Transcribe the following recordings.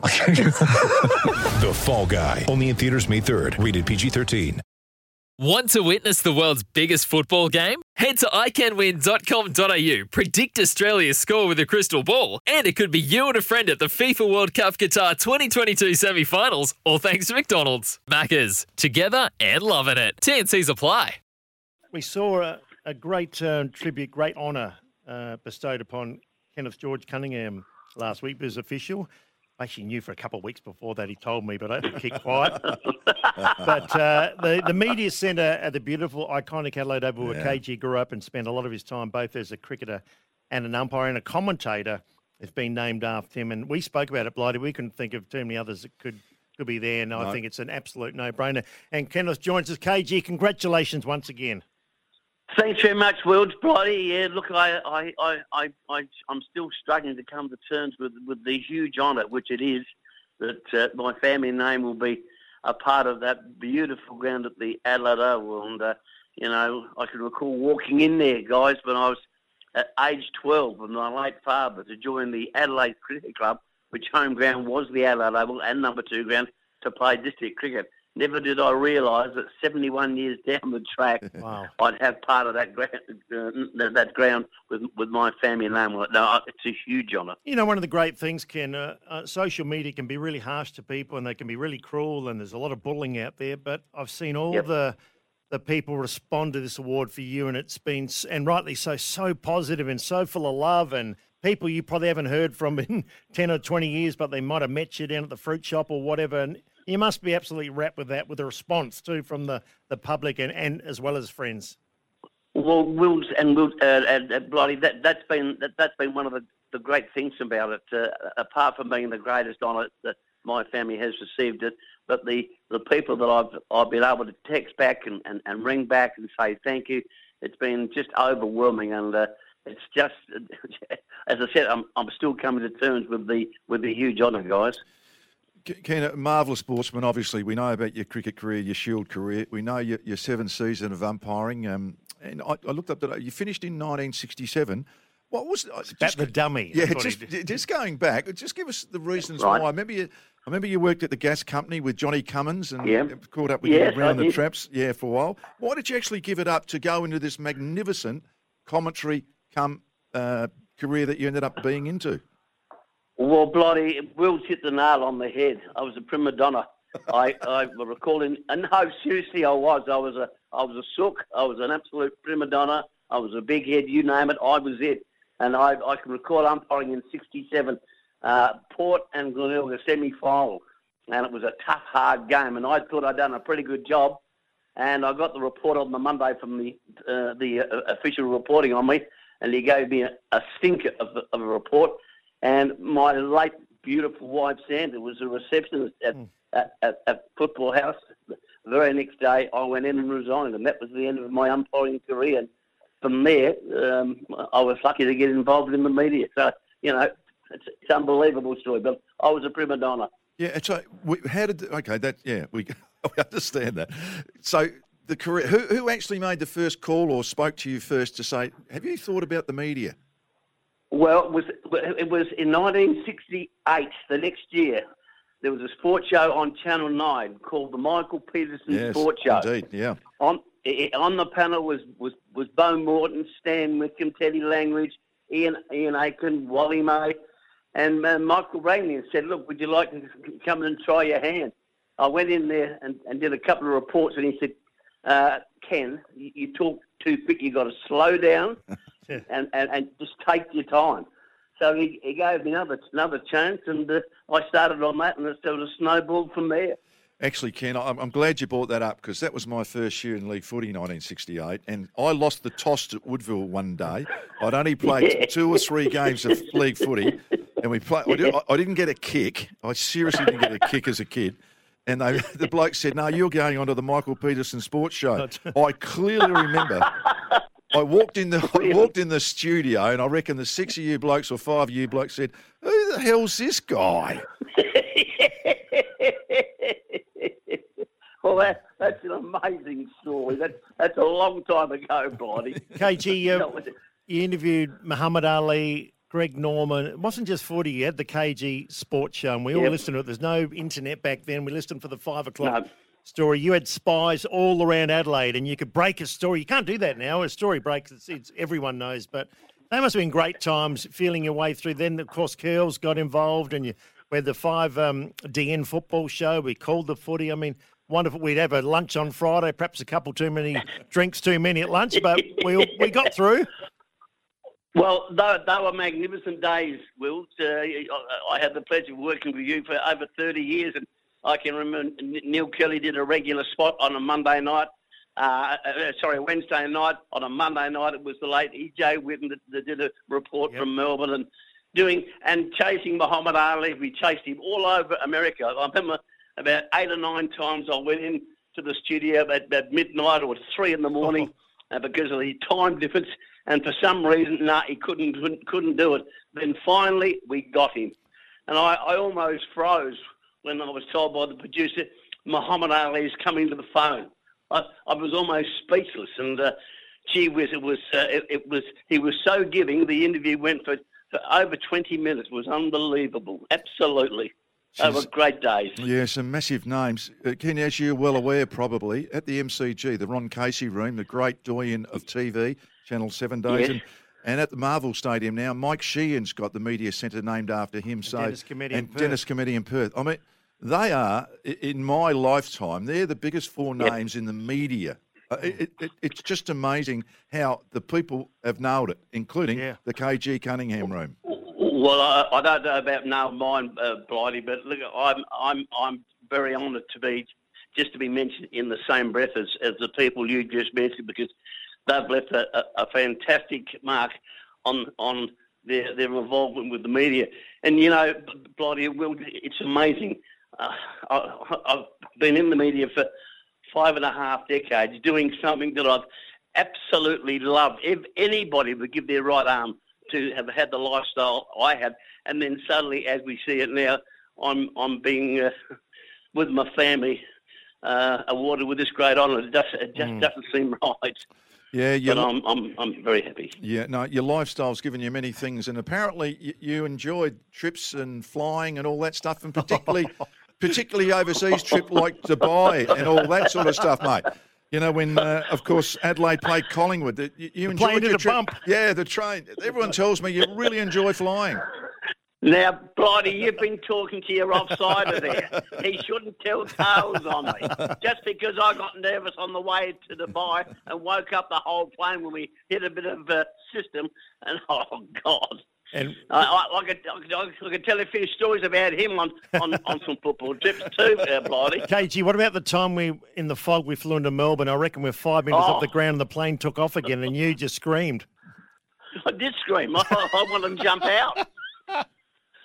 The Fall Guy. Only in theaters May 3rd. Rated PG-13. Want to witness the world's biggest football game? Head to iCanWin.com.au, predict Australia's score with a crystal ball, and it could be you and a friend at the FIFA World Cup Qatar 2022 semi finals, all thanks to McDonald's. Maccas, together and loving it. TNC's apply. we saw a, a great uh, tribute, great honour uh, bestowed upon Kenneth George Cunningham last week as official. I actually knew for a couple of weeks before that he told me, but I keep quiet. but uh, the, the media centre at the beautiful, iconic Adelaide Oval where KG grew up and spent a lot of his time both as a cricketer and an umpire and a commentator has been named after him. And we spoke about it, Blighty. We couldn't think of too many others that could could be there. And I think it's an absolute no-brainer. And Kenneth joins us. KG, congratulations once again. Thanks very much, Will. Blighty. Yeah, look, I, I, I, I, I, I'm still struggling to come to terms with, with the huge honour, which it is, that uh, my family name will be a part of that beautiful ground at the Adelaide Oval. And, uh, you know, I can recall walking in there, guys, when I was at age 12 with my late father to join the Adelaide Cricket Club, which home ground was the Adelaide Oval and number two ground to play district cricket. Never did I realise that 71 years down the track, Wow. I'd have part of that ground, uh, that ground with with my family name on. No, it's a huge honour. You know, one of the great things, Ken, uh, uh, social media can be really harsh to people and they can be really cruel, and there's a lot of bullying out there. But I've seen all Yep. the the people respond to this award for you, and it's been, and rightly so, so positive and so full of love, and people you probably haven't heard from in 10 or 20 years, but they might have met you down at the fruit shop or whatever. And you must be absolutely wrapped with that, with the response too from the, the public and, and as well as friends. Well, Will's and Will, uh, and, and Blighty, that that's been that, that's been one of the, the great things about it. Uh, apart from being the greatest honour that my family has received it, but the, the people that I've I've been able to text back and, and, and ring back and say thank you, it's been just overwhelming, and uh, it's just as I said, I'm I'm still coming to terms with the with the huge honour, guys. Ken, marvellous sportsman. Obviously, we know about your cricket career, your Shield career. We know your, your seven season of umpiring. Um, and I, I looked up that you finished in 1967. What was About just, the dummy. Yeah, that's what he just, just going back, just give us the reasons Right. why. I remember you. I remember you worked at the gas company with Johnny Cummins and Yeah. caught up with Yes, you I around the did. traps. Yeah, for a while. Why did you actually give it up to go into this magnificent commentary come uh, career that you ended up being into? Well, bloody, Will's hit the nail on the head. I was a prima donna. I, I recall in, and no, seriously, I was. I was a, I was a sook. I was an absolute prima donna. I was a big head. You name it, I was it. And I, I can recall umpiring in '67, uh, Port and Glenelg semi-final, and it was a tough, hard game. And I thought I'd done a pretty good job. And I got the report on the Monday from the uh, the uh, official reporting on me, and he gave me a, a stinker of, of a report. And my late beautiful wife Sandra was a receptionist at, at, at, at Football House. The very next day, I went in and resigned, and that was the end of my umpiring career. And from there, um, I was lucky to get involved in the media. So you know, it's, it's an unbelievable story. But I was a prima donna. Yeah, so we, how did okay that yeah we, we understand that. So the career who who actually made the first call or spoke to you first to say have you thought about the media? Well, it was it was in 1968. The next year, there was a sports show on Channel Nine called the Michael Peterson Yes, Sports Show. indeed, yeah. On i- on the panel was was was Bo Morton, Stan Wickham, Teddy Langridge, Ian Ian Aiken, Wally May, and uh, Michael Rainey and said, "Look, would you like to come and try your hand?" I went in there and, and did a couple of reports, and he said, uh, "Ken, you, you talk too quick. You got to slow down and, and, and just take your time." So he, he gave me another another chance, and uh, I started on that, and it sort of snowballed from there. Actually, Ken, I'm, I'm glad you brought that up because that was my first year in league footy, 1968, and I lost the toss at Woodville one day. I'd only played Yeah. two or three games of league footy, and we played. I, did, I didn't get a kick. I seriously didn't get a kick as a kid. And they, the bloke said, "No, you're going on to the Michael Peterson Sports Show." I clearly remember. I walked in the I walked in the studio, and I reckon the six of you blokes or five of you blokes said, "Who the hell's this guy?" well, that, that's an amazing story. That, that's a long time ago, Blighty. KG, That you interviewed Muhammad Ali, Greg Norman. It wasn't just footy. You had the KG Sports Show, and we all listened to it. There's no internet back then. We listened for the five o'clock No. Story. You had spies all around Adelaide, and you could break a story. You can't do that now. A story breaks. It's, it's everyone knows, but they must have been great times feeling your way through. Then, of course, Curls got involved, and you we had the five um, DN football show. We called the footy. I mean. Wonderful. We'd have a lunch on Friday, perhaps a couple too many drinks too many at lunch, but we we got through. Well, they, they were magnificent days, Will. Uh, I had the pleasure of working with you for over 30 years, and I can remember Neil Kelly did a regular spot on a Monday night. Uh, uh, sorry, Wednesday night. On a Monday night, it was the late E.J. Whitten that, that did a report from Melbourne and doing and chasing Muhammad Ali. We chased him all over America. I remember about eight or nine times I went in to the studio at, at midnight or three in the morning uh, because of the time difference. And for some reason, no, he couldn't, couldn't couldn't do it. Then finally, we got him, and I, I almost froze when I was told by the producer, Muhammad Ali is coming to the phone. I, I was almost speechless, and uh, gee whiz, it was uh, it, it was he was so giving. The interview went for, for over twenty minutes. It was unbelievable, absolutely. Were Jeez. great days. Yeah, some massive names. Uh, Ken, as you're well aware, probably at the MCG, the Ron Casey room, the great doyen of TV, Channel Seven Days, Yes. and, and at the Marvel Stadium now, Mike Sheehan's got the media centre named after him. So Dennis Cometti in and Perth. Dennis Cometti in Perth. I mean, they are in my lifetime. They're the biggest four Yep. names in the media. Uh, it, it, it's just amazing how the people have nailed it, including Yeah. the KG Cunningham room. Well, I, I don't know about now mine, uh, Blighty, but look, I'm I'm I'm very honoured to be just to be mentioned in the same breath as, as the people you just mentioned because they've left a, a, a fantastic mark on on their their involvement with the media. And you know, Blighty, it's amazing. Uh, I, I've been in the media for five and a half decades, doing something that I've absolutely loved. If anybody would give their right arm to have had the lifestyle I had, and then suddenly, as we see it now, I'm I'm being uh, with my family uh, awarded with this great honour. It just it just doesn't seem right, Yeah, you but I'm I'm I'm very happy. Yeah, no, your lifestyle's given you many things, and apparently you, you enjoyed trips and flying and all that stuff, and particularly, particularly overseas trip like Dubai and all that sort of stuff, mate. You know, when uh, of course Adelaide played Collingwood, you, you plane enjoyed did your a trip. bump. Yeah, the train. Everyone tells me you really enjoy flying. Now, Blighty, you've been talking to your offsider there. He shouldn't tell tales on me. Just because I got nervous on the way to Dubai and woke up the whole plane when we hit a bit of a system, and oh, God. And I, I, I, could, I, could, I could tell a few stories about him on, on, on some football trips too, uh, Blighty. KG, what about the time we in the fog we flew into Melbourne? I reckon we're five minutes Oh. off the ground and the plane took off again, and you just screamed. I did scream. I, I wanted to jump out.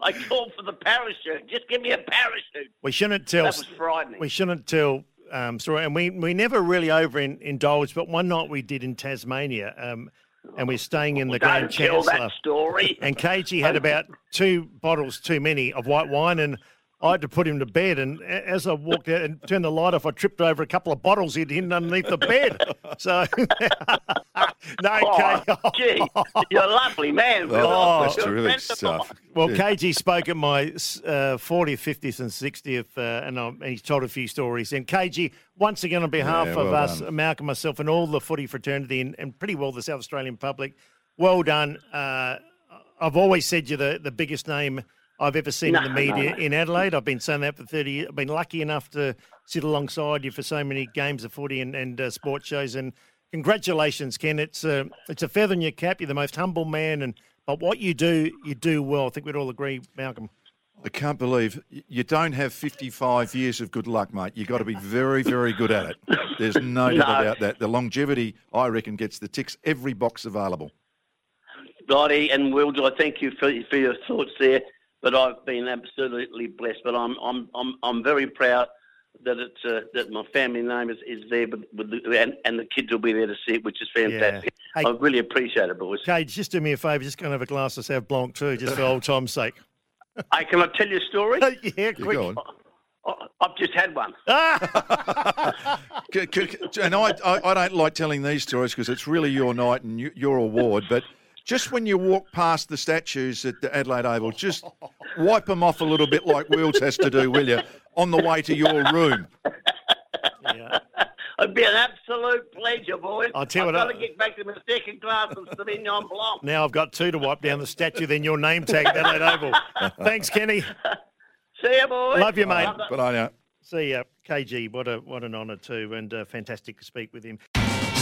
I called for the parachute. Just give me a parachute. We shouldn't tell. That was frightening. We shouldn't tell. Um, story, and we we never really over indulged. But one night we did in Tasmania, um, and we're staying in the Grand Don't tell Chancellor. that story. And KG had about two bottles too many of white wine, and I had to put him to bed. And as I walked out and turned the light off, I tripped over a couple of bottles he'd hidden underneath the bed. So, no, Oh, KG. gee, you're a lovely man. Will. Oh, That's You're terrific stuff. Well, Yeah. KG spoke at my uh, 40th, 50th, and 60th, uh, and, um, and he's told a few stories. And KG, once again, on behalf Yeah, of us, done. Malcolm, myself, and all the footy fraternity, and, and pretty well the South Australian public, well done. Uh, I've always said you're the, the biggest name I've ever seen in the media no. in Adelaide. I've been saying that for 30 years. I've been lucky enough to sit alongside you for so many games of footy and, and uh, sports shows. And congratulations, Ken. It's a, it's a feather in your cap. You're the most humble man, and but what you do, you do well. I think we'd all agree, Malcolm. I can't believe you don't have 55 years of good luck, mate. You've got to be very, very good at it. There's no doubt about that. The longevity, I reckon, gets the ticks every box available. Dottie and Will, I thank you for, for your thoughts there. But I've been absolutely blessed. But I'm I'm I'm I'm very proud that it's uh, that my family name is, is there, with, with the, and, and the kids will be there to see it, which is fantastic. Hey- I really appreciate it, boys. Cage, just do me a favour. Just go and have a glass of Sauv Blanc too, just for old time's sake. Hey, can I tell you a story? yeah, You quick. go on. I- I've just had one. And I, I, I don't like telling these stories because it's really your night and you, your award. But just when you walk past the statues at the Adelaide Oval, just wipe them off a little bit like Wheels has to do, will you, on the way to your room? Yeah. It'd be an absolute pleasure, boys. I'll tell you I've what, got to I- get back to my second class of Sauvignon Blanc. Now I've got two to wipe down the statue, then your name tag at Adelaide Oval. Thanks, Kenny. See you, boys. Love you, mate. But I know. See ya. KG, what a what an honour too, and uh, fantastic to speak with him.